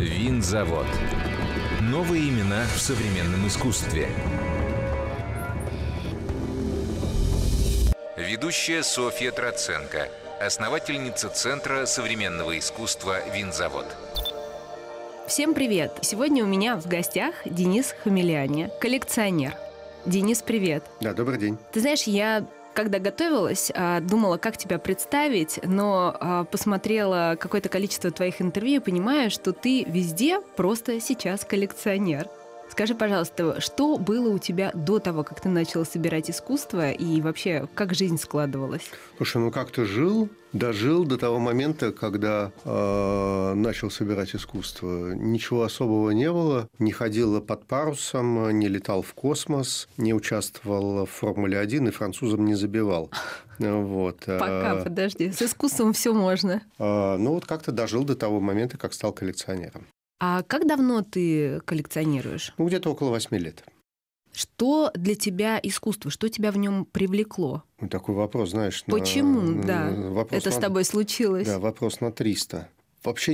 Винзавод. Новые имена в современном искусстве. Ведущая Софья Троценко, основательница Центра современного искусства «Винзавод». Всем привет! Сегодня у меня в гостях Денис Хамеляне, коллекционер. Денис, привет! Да, добрый день. Ты знаешь, я когда готовилась, а, думала, как тебя представить, но а, посмотрела какое-то количество твоих интервью и понимаю, что ты везде просто сейчас коллекционер. Скажи, пожалуйста, что было у тебя до того, как ты начал собирать искусство, и вообще, как жизнь складывалась? Слушай, ну как ты жил, дожил до того момента, когда э, начал собирать искусство. Ничего особого не было. Не ходил под парусом, не летал в космос, не участвовал в Формуле-1 и французам не забивал. Вот. Пока, подожди, с искусством все можно. А, ну вот как-то дожил до того момента, как стал коллекционером. А как давно ты коллекционируешь? Ну, где-то около восьми лет. Что для тебя искусство? Что тебя в нем привлекло? Ну, такой вопрос, знаешь. Почему, на, да, вопрос это на, с тобой случилось? Да, вопрос на 300. Вообще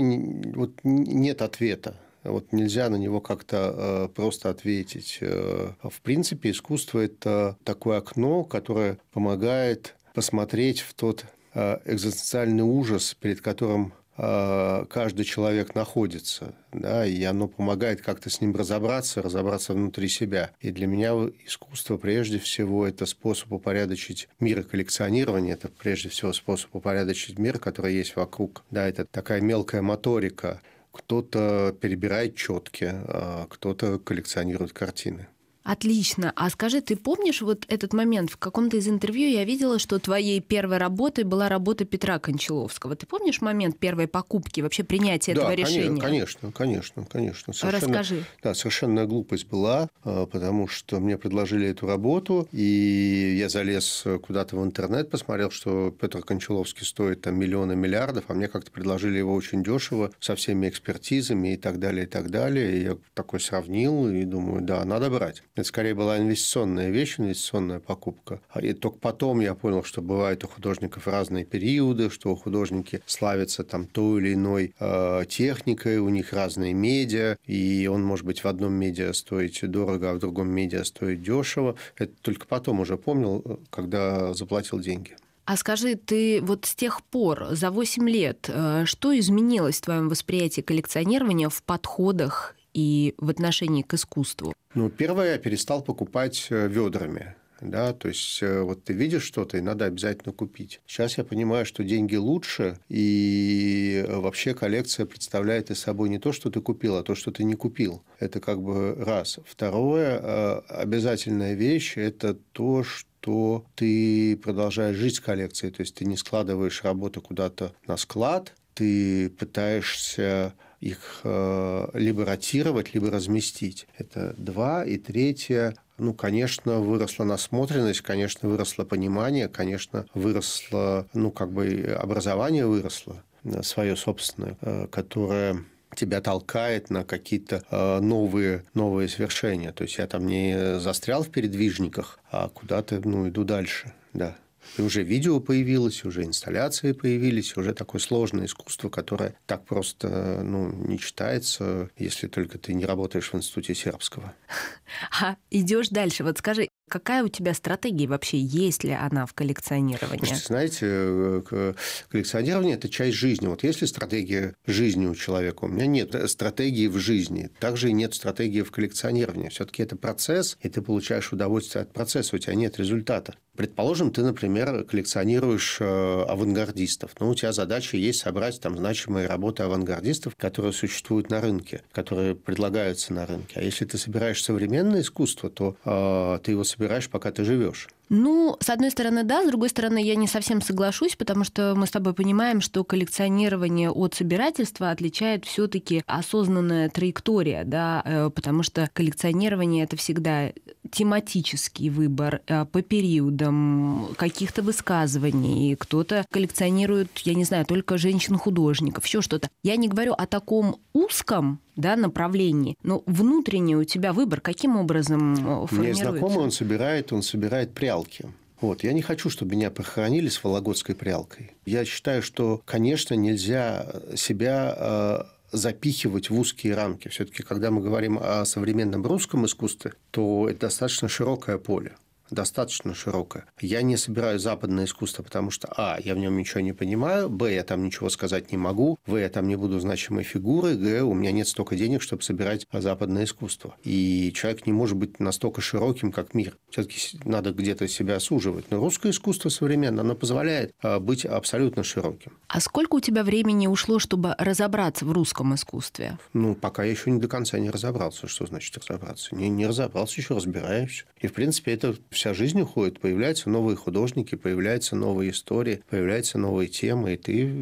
вот нет ответа. Вот нельзя на него как-то э, просто ответить. Э, в принципе, искусство – это такое окно, которое помогает посмотреть в тот э, экзистенциальный ужас, перед которым каждый человек находится, да, и оно помогает как-то с ним разобраться, разобраться внутри себя. И для меня искусство прежде всего это способ упорядочить мир и коллекционирование, это прежде всего способ упорядочить мир, который есть вокруг. Да, это такая мелкая моторика. Кто-то перебирает четки, а кто-то коллекционирует картины. Отлично. А скажи, ты помнишь вот этот момент? В каком-то из интервью я видела, что твоей первой работой была работа Петра Кончаловского. Ты помнишь момент первой покупки, вообще принятия да, этого решения? конечно, конечно, конечно. Совершенно, Расскажи. Да, совершенная глупость была, а, потому что мне предложили эту работу, и я залез куда-то в интернет, посмотрел, что Петр Кончаловский стоит там миллионы миллиардов, а мне как-то предложили его очень дешево, со всеми экспертизами и так далее, и так далее. И я такой сравнил и думаю, да, надо брать. Это скорее была инвестиционная вещь, инвестиционная покупка. А и только потом я понял, что бывают у художников разные периоды, что художники славятся там той или иной э, техникой, у них разные медиа, и он может быть в одном медиа стоить дорого, а в другом медиа стоить дешево. Это только потом уже помнил, когда заплатил деньги. А скажи, ты вот с тех пор, за 8 лет, э, что изменилось в твоем восприятии коллекционирования в подходах и в отношении к искусству? Ну, первое, я перестал покупать э, ведрами. Да, то есть э, вот ты видишь что-то, и надо обязательно купить. Сейчас я понимаю, что деньги лучше, и э, вообще коллекция представляет из собой не то, что ты купил, а то, что ты не купил. Это как бы раз. Второе, обязательная вещь – это то, что что ты продолжаешь жить с коллекцией, то есть ты не складываешь работу куда-то на склад, ты пытаешься их э, либо ротировать, либо разместить. Это два. И третье, ну, конечно, выросла насмотренность, конечно, выросло понимание, конечно, выросло, ну, как бы образование выросло э, свое собственное, э, которое тебя толкает на какие-то новые, новые свершения. То есть я там не застрял в передвижниках, а куда-то ну, иду дальше. Да. И уже видео появилось, уже инсталляции появились, уже такое сложное искусство, которое так просто ну, не читается, если только ты не работаешь в институте сербского. А идешь дальше. Вот скажи, Какая у тебя стратегия вообще? Есть ли она в коллекционировании? Слушайте, знаете, э, коллекционирование – это часть жизни. Вот есть ли стратегия жизни у человека? У меня нет стратегии в жизни. Также нет стратегии в коллекционировании. все таки это процесс, и ты получаешь удовольствие от процесса, у тебя нет результата. Предположим, ты, например, коллекционируешь э, авангардистов. Ну, у тебя задача есть собрать там значимые работы авангардистов, которые существуют на рынке, которые предлагаются на рынке. А если ты собираешь современное искусство, то э, ты его пока ты живешь. Ну, с одной стороны, да, с другой стороны, я не совсем соглашусь, потому что мы с тобой понимаем, что коллекционирование от собирательства отличает все-таки осознанная траектория, да, э, потому что коллекционирование это всегда тематический выбор э, по периодам каких-то высказываний. Кто-то коллекционирует, я не знаю, только женщин-художников, еще что-то. Я не говорю о таком узком да, направлении, но внутренний у тебя выбор каким образом формируется? У меня знакомый, он собирает, он собирает прялки. Вот. Я не хочу, чтобы меня похоронили с вологодской прялкой. Я считаю, что, конечно, нельзя себя запихивать в узкие рамки. Все-таки, когда мы говорим о современном русском искусстве, то это достаточно широкое поле достаточно широкая. Я не собираю западное искусство, потому что, а, я в нем ничего не понимаю, б, я там ничего сказать не могу, в, я там не буду значимой фигурой, г, у меня нет столько денег, чтобы собирать западное искусство. И человек не может быть настолько широким, как мир. Все-таки надо где-то себя суживать. Но русское искусство современное, оно позволяет а, быть абсолютно широким. А сколько у тебя времени ушло, чтобы разобраться в русском искусстве? Ну, пока я еще не до конца не разобрался. Что значит разобраться? Не, не разобрался, еще разбираюсь. И, в принципе, это вся жизнь уходит, появляются новые художники, появляются новые истории, появляются новые темы, и ты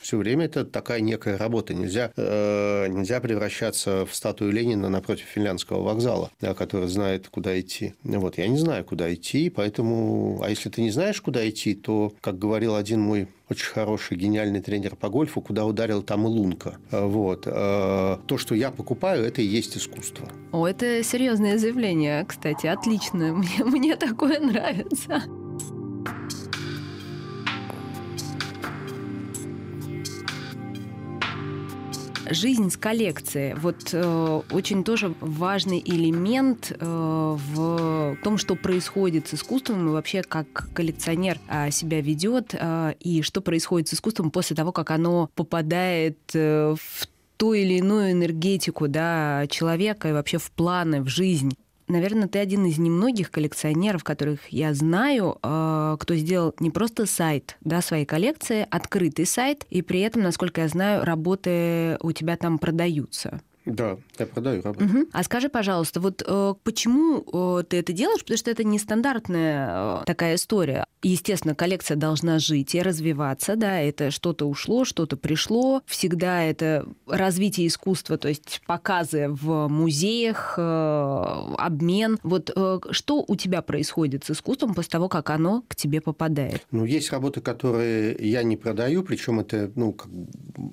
все время это такая некая работа. Нельзя, э, нельзя превращаться в статую Ленина напротив финляндского вокзала, да, который знает, куда идти. Вот, я не знаю, куда идти, поэтому... А если ты не знаешь, куда идти, то, как говорил один мой очень хороший, гениальный тренер по гольфу, куда ударил там и лунка. А, вот. А, то, что я покупаю, это и есть искусство. О, это серьезное заявление, кстати, отлично. Мне, мне такое нравится. Жизнь с коллекцией. Вот э, очень тоже важный элемент э, в том, что происходит с искусством и вообще как коллекционер э, себя ведет э, и что происходит с искусством после того, как оно попадает э, в ту или иную энергетику да, человека и вообще в планы, в жизнь наверное, ты один из немногих коллекционеров, которых я знаю, э, кто сделал не просто сайт да, своей коллекции, открытый сайт, и при этом, насколько я знаю, работы у тебя там продаются. Да, я продаю работу. Угу. А скажи, пожалуйста, вот э, почему э, ты это делаешь? Потому что это нестандартная э, такая история. Естественно, коллекция должна жить и развиваться, да, это что-то ушло, что-то пришло. Всегда это развитие искусства, то есть показы в музеях, э, обмен. Вот э, что у тебя происходит с искусством после того, как оно к тебе попадает? Ну, есть работы, которые я не продаю, причем это, ну, как,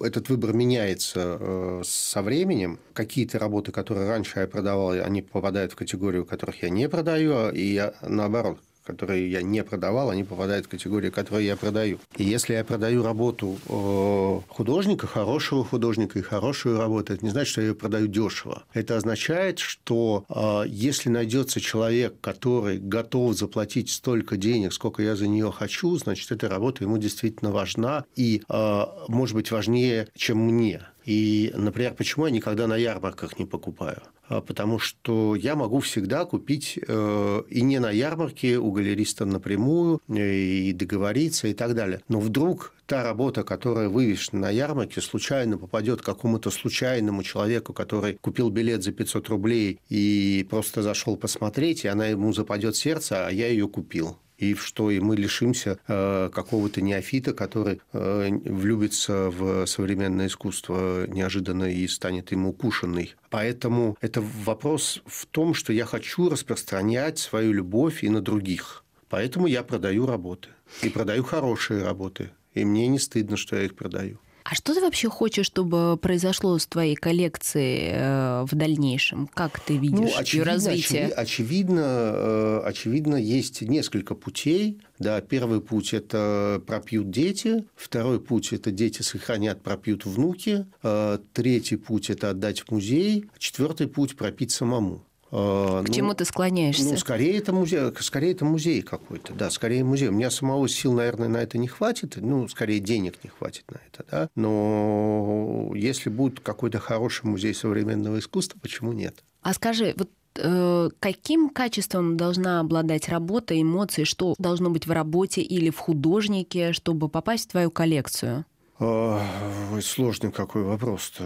этот выбор меняется э, со временем какие-то работы, которые раньше я продавал, они попадают в категорию, которых я не продаю, и я, наоборот, которые я не продавал, они попадают в категорию, которую я продаю. И если я продаю работу э, художника, хорошего художника и хорошую работу, это не значит, что я ее продаю дешево. Это означает, что э, если найдется человек, который готов заплатить столько денег, сколько я за нее хочу, значит, эта работа ему действительно важна и, э, может быть, важнее, чем мне. И, например, почему я никогда на ярмарках не покупаю? А, потому что я могу всегда купить э, и не на ярмарке у галериста напрямую, э, и договориться и так далее. Но вдруг та работа, которая вывешена на ярмарке, случайно попадет какому-то случайному человеку, который купил билет за 500 рублей и просто зашел посмотреть, и она ему западет сердце, а я ее купил и что и мы лишимся э, какого-то неофита, который э, влюбится в современное искусство неожиданно и станет ему укушенный. Поэтому это вопрос в том, что я хочу распространять свою любовь и на других. Поэтому я продаю работы. И продаю хорошие работы. И мне не стыдно, что я их продаю. А что ты вообще хочешь, чтобы произошло с твоей коллекцией э, в дальнейшем? Как ты видишь ну, очевидно, ее развитие? Очевидно, э, очевидно, есть несколько путей. Да, первый путь – это пропьют дети, второй путь – это дети сохранят, пропьют внуки, э, третий путь – это отдать в музей, четвертый путь – пропить самому. К ну, чему ты склоняешься? Ну, скорее это музей, скорее это музей какой-то, да, скорее музей. У меня самого сил, наверное, на это не хватит, ну, скорее денег не хватит на это, да. Но если будет какой-то хороший музей современного искусства, почему нет? А скажи, вот э, каким качеством должна обладать работа, эмоции, что должно быть в работе или в художнике, чтобы попасть в твою коллекцию? Ой, сложный какой вопрос-то.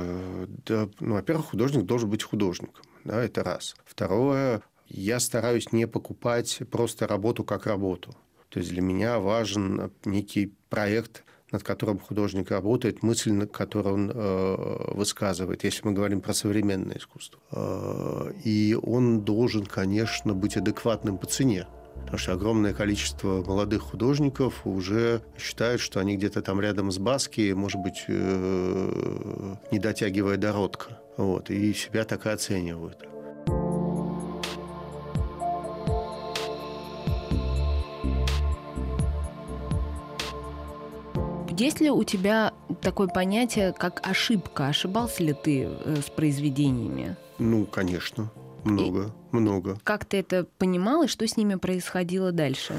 Да, ну, во-первых, художник должен быть художником. Да, это раз. Второе, я стараюсь не покупать просто работу как работу. То есть для меня важен некий проект, над которым художник работает, мысль, которую он э, высказывает, если мы говорим про современное искусство. Э, и он должен, конечно, быть адекватным по цене. Потому что огромное количество молодых художников уже считают, что они где-то там рядом с Баски, может быть, э, не дотягивая до родка. Вот, и себя так и оценивают. Есть ли у тебя такое понятие, как ошибка? Ошибался ли ты э, с произведениями? Ну, конечно. Много, и много. Как ты это понимал и что с ними происходило дальше?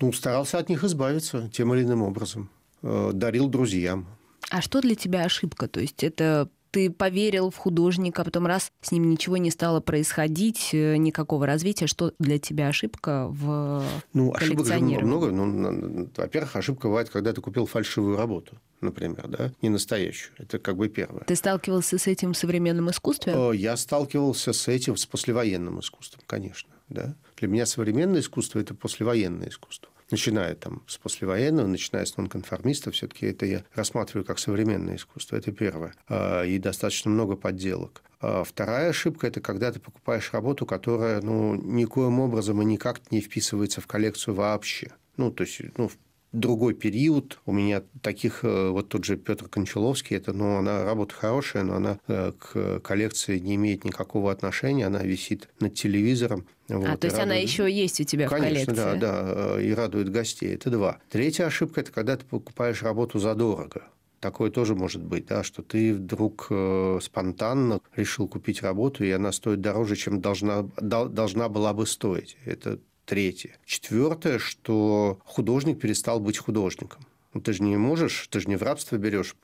Ну, старался от них избавиться тем или иным образом. Э, дарил друзьям. А что для тебя ошибка? То есть это ты поверил в художника, а потом раз с ним ничего не стало происходить, э, никакого развития, что для тебя ошибка в Ну, ошибок же много. Ну, во-первых, ошибка бывает, когда ты купил фальшивую работу например, да, не настоящую. Это как бы первое. Ты сталкивался с этим в современном искусстве? Э, я сталкивался с этим с послевоенным искусством, конечно. Да. Для меня современное искусство – это послевоенное искусство начиная там с послевоенного, начиная с нонконформиста, все-таки это я рассматриваю как современное искусство. Это первое. А, и достаточно много подделок. А вторая ошибка – это когда ты покупаешь работу, которая ну, никоим образом и никак не вписывается в коллекцию вообще. Ну, то есть, ну, другой период. У меня таких, э, вот тот же Петр Кончаловский, это, ну, она работа хорошая, но она э, к коллекции не имеет никакого отношения, она висит над телевизором. Вот, а, то есть радует... она еще есть у тебя Конечно, в коллекции? да, да, э, и радует гостей. Это два. Третья ошибка – это когда ты покупаешь работу задорого. Такое тоже может быть, да, что ты вдруг э, спонтанно решил купить работу, и она стоит дороже, чем должна, должна была бы стоить. Это Третье. Четвертое, что художник перестал быть художником. Ну, ты же не можешь, ты же не в рабство берешь,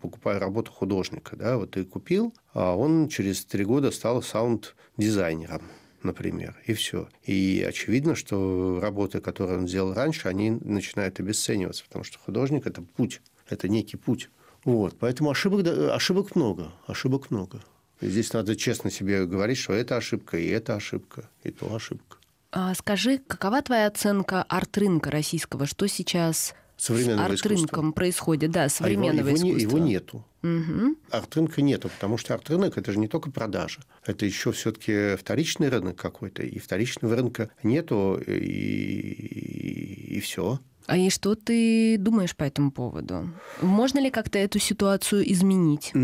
покупая работу художника. Да? Вот ты купил, а он через три года стал саунд-дизайнером например, и все. И очевидно, что работы, которые он сделал раньше, они начинают обесцениваться, потому что художник – это путь, это некий путь. Вот, поэтому ошибок, ошибок много, ошибок много. Здесь надо честно себе говорить, что это ошибка, и это ошибка, и то ошибка. А скажи, какова твоя оценка арт-рынка российского? Что сейчас с арт-рынком происходит, да, современного а его, его, искусства. Его нету. Угу. Арт-рынка нету, потому что арт-рынок это же не только продажа, это еще все-таки вторичный рынок какой-то, и вторичного рынка нету, и, и, и все. А и что ты думаешь по этому поводу? Можно ли как-то эту ситуацию изменить? Ну,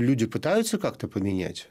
люди пытаются как-то поменять.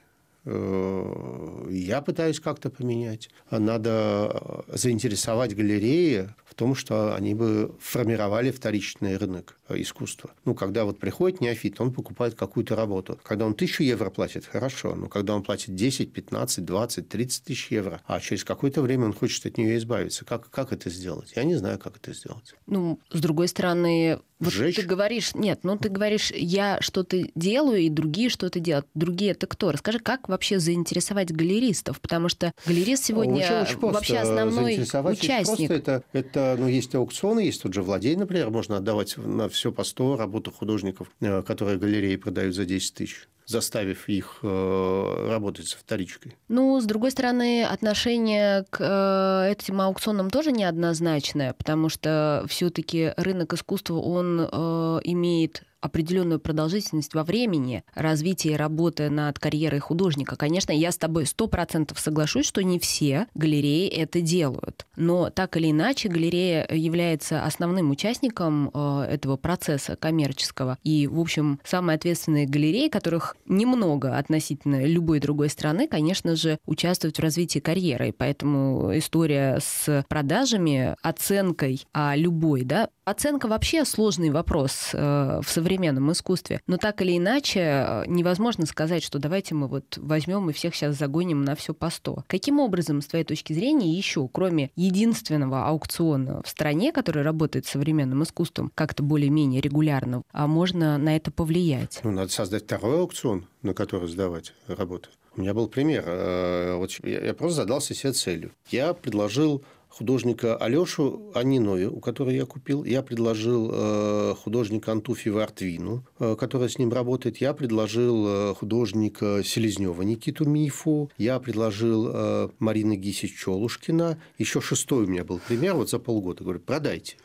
Э, я пытаюсь как-то поменять. Надо заинтересовать галереи в том, что они бы формировали вторичный рынок искусства. Ну, когда вот приходит неофит, он покупает какую-то работу. Когда он тысячу евро платит, хорошо. Но когда он платит 10, 15, 20, 30 тысяч евро, а через какое-то время он хочет от нее избавиться, как, как это сделать? Я не знаю, как это сделать. Ну, с другой стороны, вот Сжечь? ты говоришь, нет, ну ты говоришь, я что-то делаю, и другие что-то делают. Другие это кто? Расскажи, как вообще заинтересовать галеристов? Потому что галерист сегодня очень, очень вообще основной участник. Просто это, это, ну, есть аукционы, есть тот же Владей, например, можно отдавать на все по 100 работу художников, э, которые галереи продают за 10 тысяч заставив их э, работать со вторичкой. Ну, с другой стороны, отношение к э, этим аукционам тоже неоднозначное, потому что все-таки рынок искусства, он имеет определенную продолжительность во времени развития работы над карьерой художника. Конечно, я с тобой сто процентов соглашусь, что не все галереи это делают. Но так или иначе, галерея является основным участником э, этого процесса коммерческого. И, в общем, самые ответственные галереи, которых немного относительно любой другой страны, конечно же, участвуют в развитии карьеры. И поэтому история с продажами, оценкой а любой, да, оценка вообще сложный вопрос э, в современном современном искусстве. Но так или иначе э, невозможно сказать, что давайте мы вот возьмем и всех сейчас загоним на все по 100. Каким образом, с твоей точки зрения, еще, кроме единственного аукциона в стране, который работает с современным искусством, как-то более-менее регулярно, а можно на это повлиять? Ну, надо создать второй аукцион, на который сдавать работы. У меня был пример. Э, я просто задался себе целью. Я предложил художника Алешу Анинове, у которой я купил. Я предложил э, художника Антуфьева Артвину, э, которая с ним работает. Я предложил э, художника Селезнева Никиту Мифу. Я предложил Марины Гисич Чолушкина. Еще шестой у меня был пример вот за полгода. Говорю, продайте.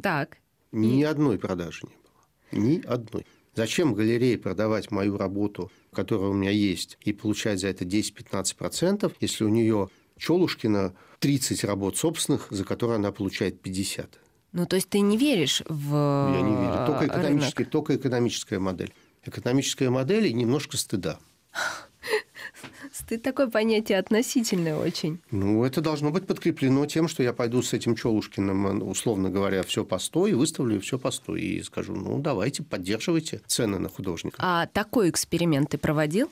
Так. Ни и... одной продажи не было. Ни одной. Зачем галерее продавать мою работу, которая у меня есть, и получать за это 10-15%, если у нее Челушкина 30 работ собственных, за которые она получает 50. Ну, то есть ты не веришь в Я не верю. Только экономическая, только экономическая модель. Экономическая модель и немножко стыда. Стыд такое понятие относительное очень. Ну, это должно быть подкреплено тем, что я пойду с этим Челушкиным, условно говоря, все по 100 и выставлю все по 100 и скажу, ну, давайте, поддерживайте цены на художника. А такой эксперимент ты проводил?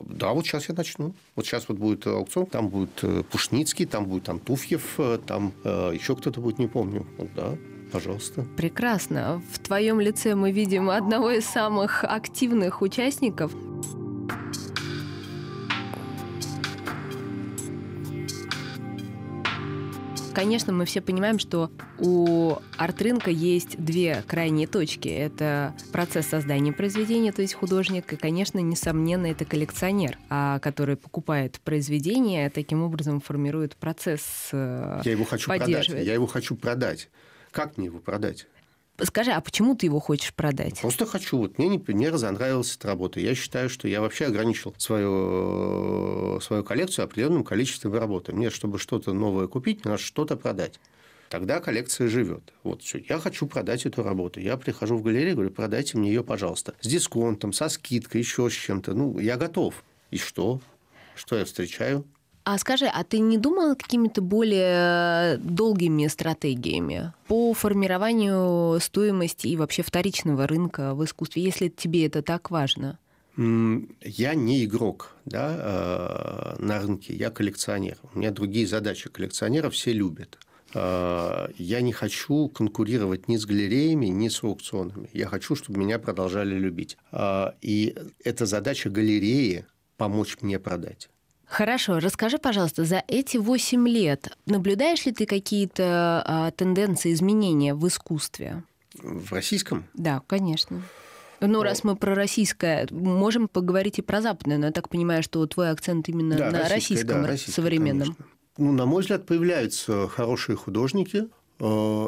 Да, вот сейчас я начну. Вот сейчас вот будет аукцион, там будет э, Пушницкий, там будет Антуфьев, э, там э, еще кто-то будет, не помню. Вот, да, пожалуйста. Прекрасно. В твоем лице мы видим одного из самых активных участников. Конечно, мы все понимаем, что у арт-рынка есть две крайние точки. Это процесс создания произведения, то есть художник, и, конечно, несомненно, это коллекционер, а, который покупает произведение, таким образом формирует процесс э, Я его хочу продать. Я его хочу продать. Как мне его продать? Скажи, а почему ты его хочешь продать? Просто хочу. Вот мне, не разонравилась эта работа. Я считаю, что я вообще ограничил свою, свою коллекцию определенным количеством работы. Мне, чтобы что-то новое купить, мне надо что-то продать. Тогда коллекция живет. Вот все. Я хочу продать эту работу. Я прихожу в галерею, говорю, продайте мне ее, пожалуйста. С дисконтом, со скидкой, еще с чем-то. Ну, я готов. И что? Что я встречаю? А скажи, а ты не думала какими-то более долгими стратегиями по формированию стоимости и вообще вторичного рынка в искусстве, если тебе это так важно? Я не игрок да, э, на рынке, я коллекционер. У меня другие задачи. Коллекционеров все любят. Э, я не хочу конкурировать ни с галереями, ни с аукционами. Я хочу, чтобы меня продолжали любить. Э, и это задача галереи помочь мне продать. Хорошо, расскажи, пожалуйста, за эти восемь лет наблюдаешь ли ты какие-то а, тенденции изменения в искусстве? В российском? Да, конечно. Ну, раз мы про российское, можем поговорить и про западное, но я так понимаю, что твой акцент именно да, на российском, да, современном. Конечно. Ну, на мой взгляд, появляются хорошие художники, э,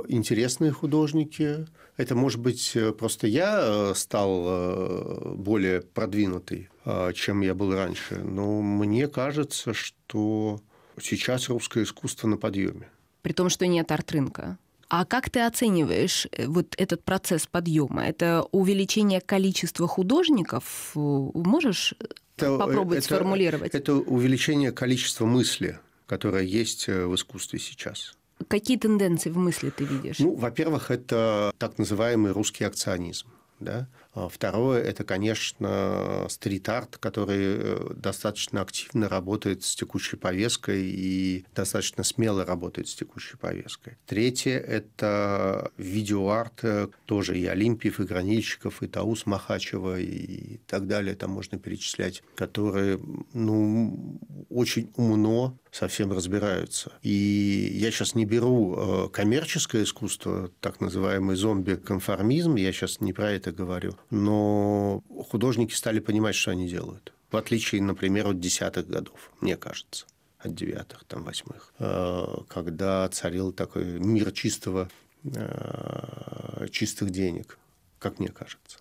интересные художники. Это, может быть, просто я э, стал э, более продвинутый чем я был раньше. Но мне кажется, что сейчас русское искусство на подъеме. При том, что нет арт-рынка. А как ты оцениваешь э, вот этот процесс подъема? Это увеличение количества художников? Можешь это, попробовать это, сформулировать? Это увеличение количества мысли, которое есть э, в искусстве сейчас. Какие тенденции в мысли ты видишь? Ну, во-первых, это так называемый русский акционизм. Да? А второе – это, конечно, стрит-арт, который э, достаточно активно работает с текущей повесткой и достаточно смело работает с текущей повесткой. Третье – это видеоарт, э, тоже и Олимпиев, и Гранильщиков, и Таус Махачева, и так далее, там можно перечислять, которые ну, очень умно совсем разбираются. И я сейчас не беру э, коммерческое искусство, так называемый зомби-конформизм, я сейчас не про это говорю, но художники стали понимать, что они делают. В отличие, например, от десятых годов, мне кажется от девятых, там, восьмых, э, когда царил такой мир чистого, э, чистых денег, как мне кажется.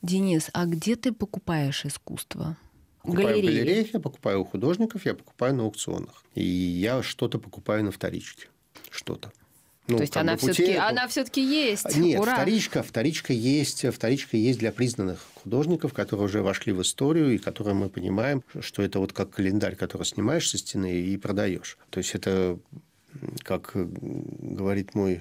Денис, а где ты покупаешь искусство? покупаю галереи. в галереях, я покупаю у художников, я покупаю на аукционах. И я что-то покупаю на вторичке. Что-то. Ну, То есть она все-таки, она все-таки есть. Нет, Ура! вторичка, вторичка есть, вторичка есть для признанных художников, которые уже вошли в историю и которые мы понимаем, что это вот как календарь, который снимаешь со стены и продаешь. То есть это, как говорит мой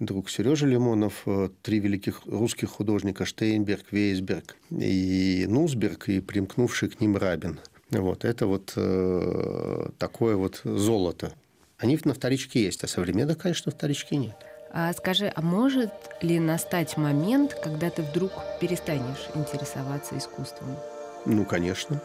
друг Сережа Лимонов, э, три великих русских художника Штейнберг, Вейсберг и Нусберг, и примкнувший к ним Рабин. Вот, это вот э, такое вот золото. Они на вторичке есть, а современных, конечно, вторички нет. А скажи, а может ли настать момент, когда ты вдруг перестанешь интересоваться искусством? Ну, конечно.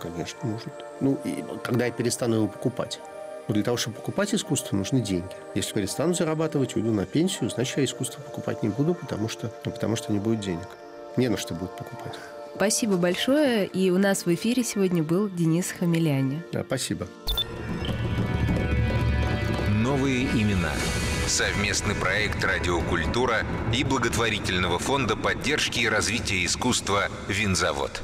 Конечно, может. Ну, и когда я перестану его покупать. Но для того, чтобы покупать искусство, нужны деньги. Если перестану зарабатывать, уйду на пенсию, значит, я искусство покупать не буду, потому что, ну, потому что не будет денег. Не на что будет покупать. Спасибо большое. И у нас в эфире сегодня был Денис Хамиляне. Да, спасибо. Новые имена. Совместный проект «Радиокультура» и благотворительного фонда поддержки и развития искусства «Винзавод».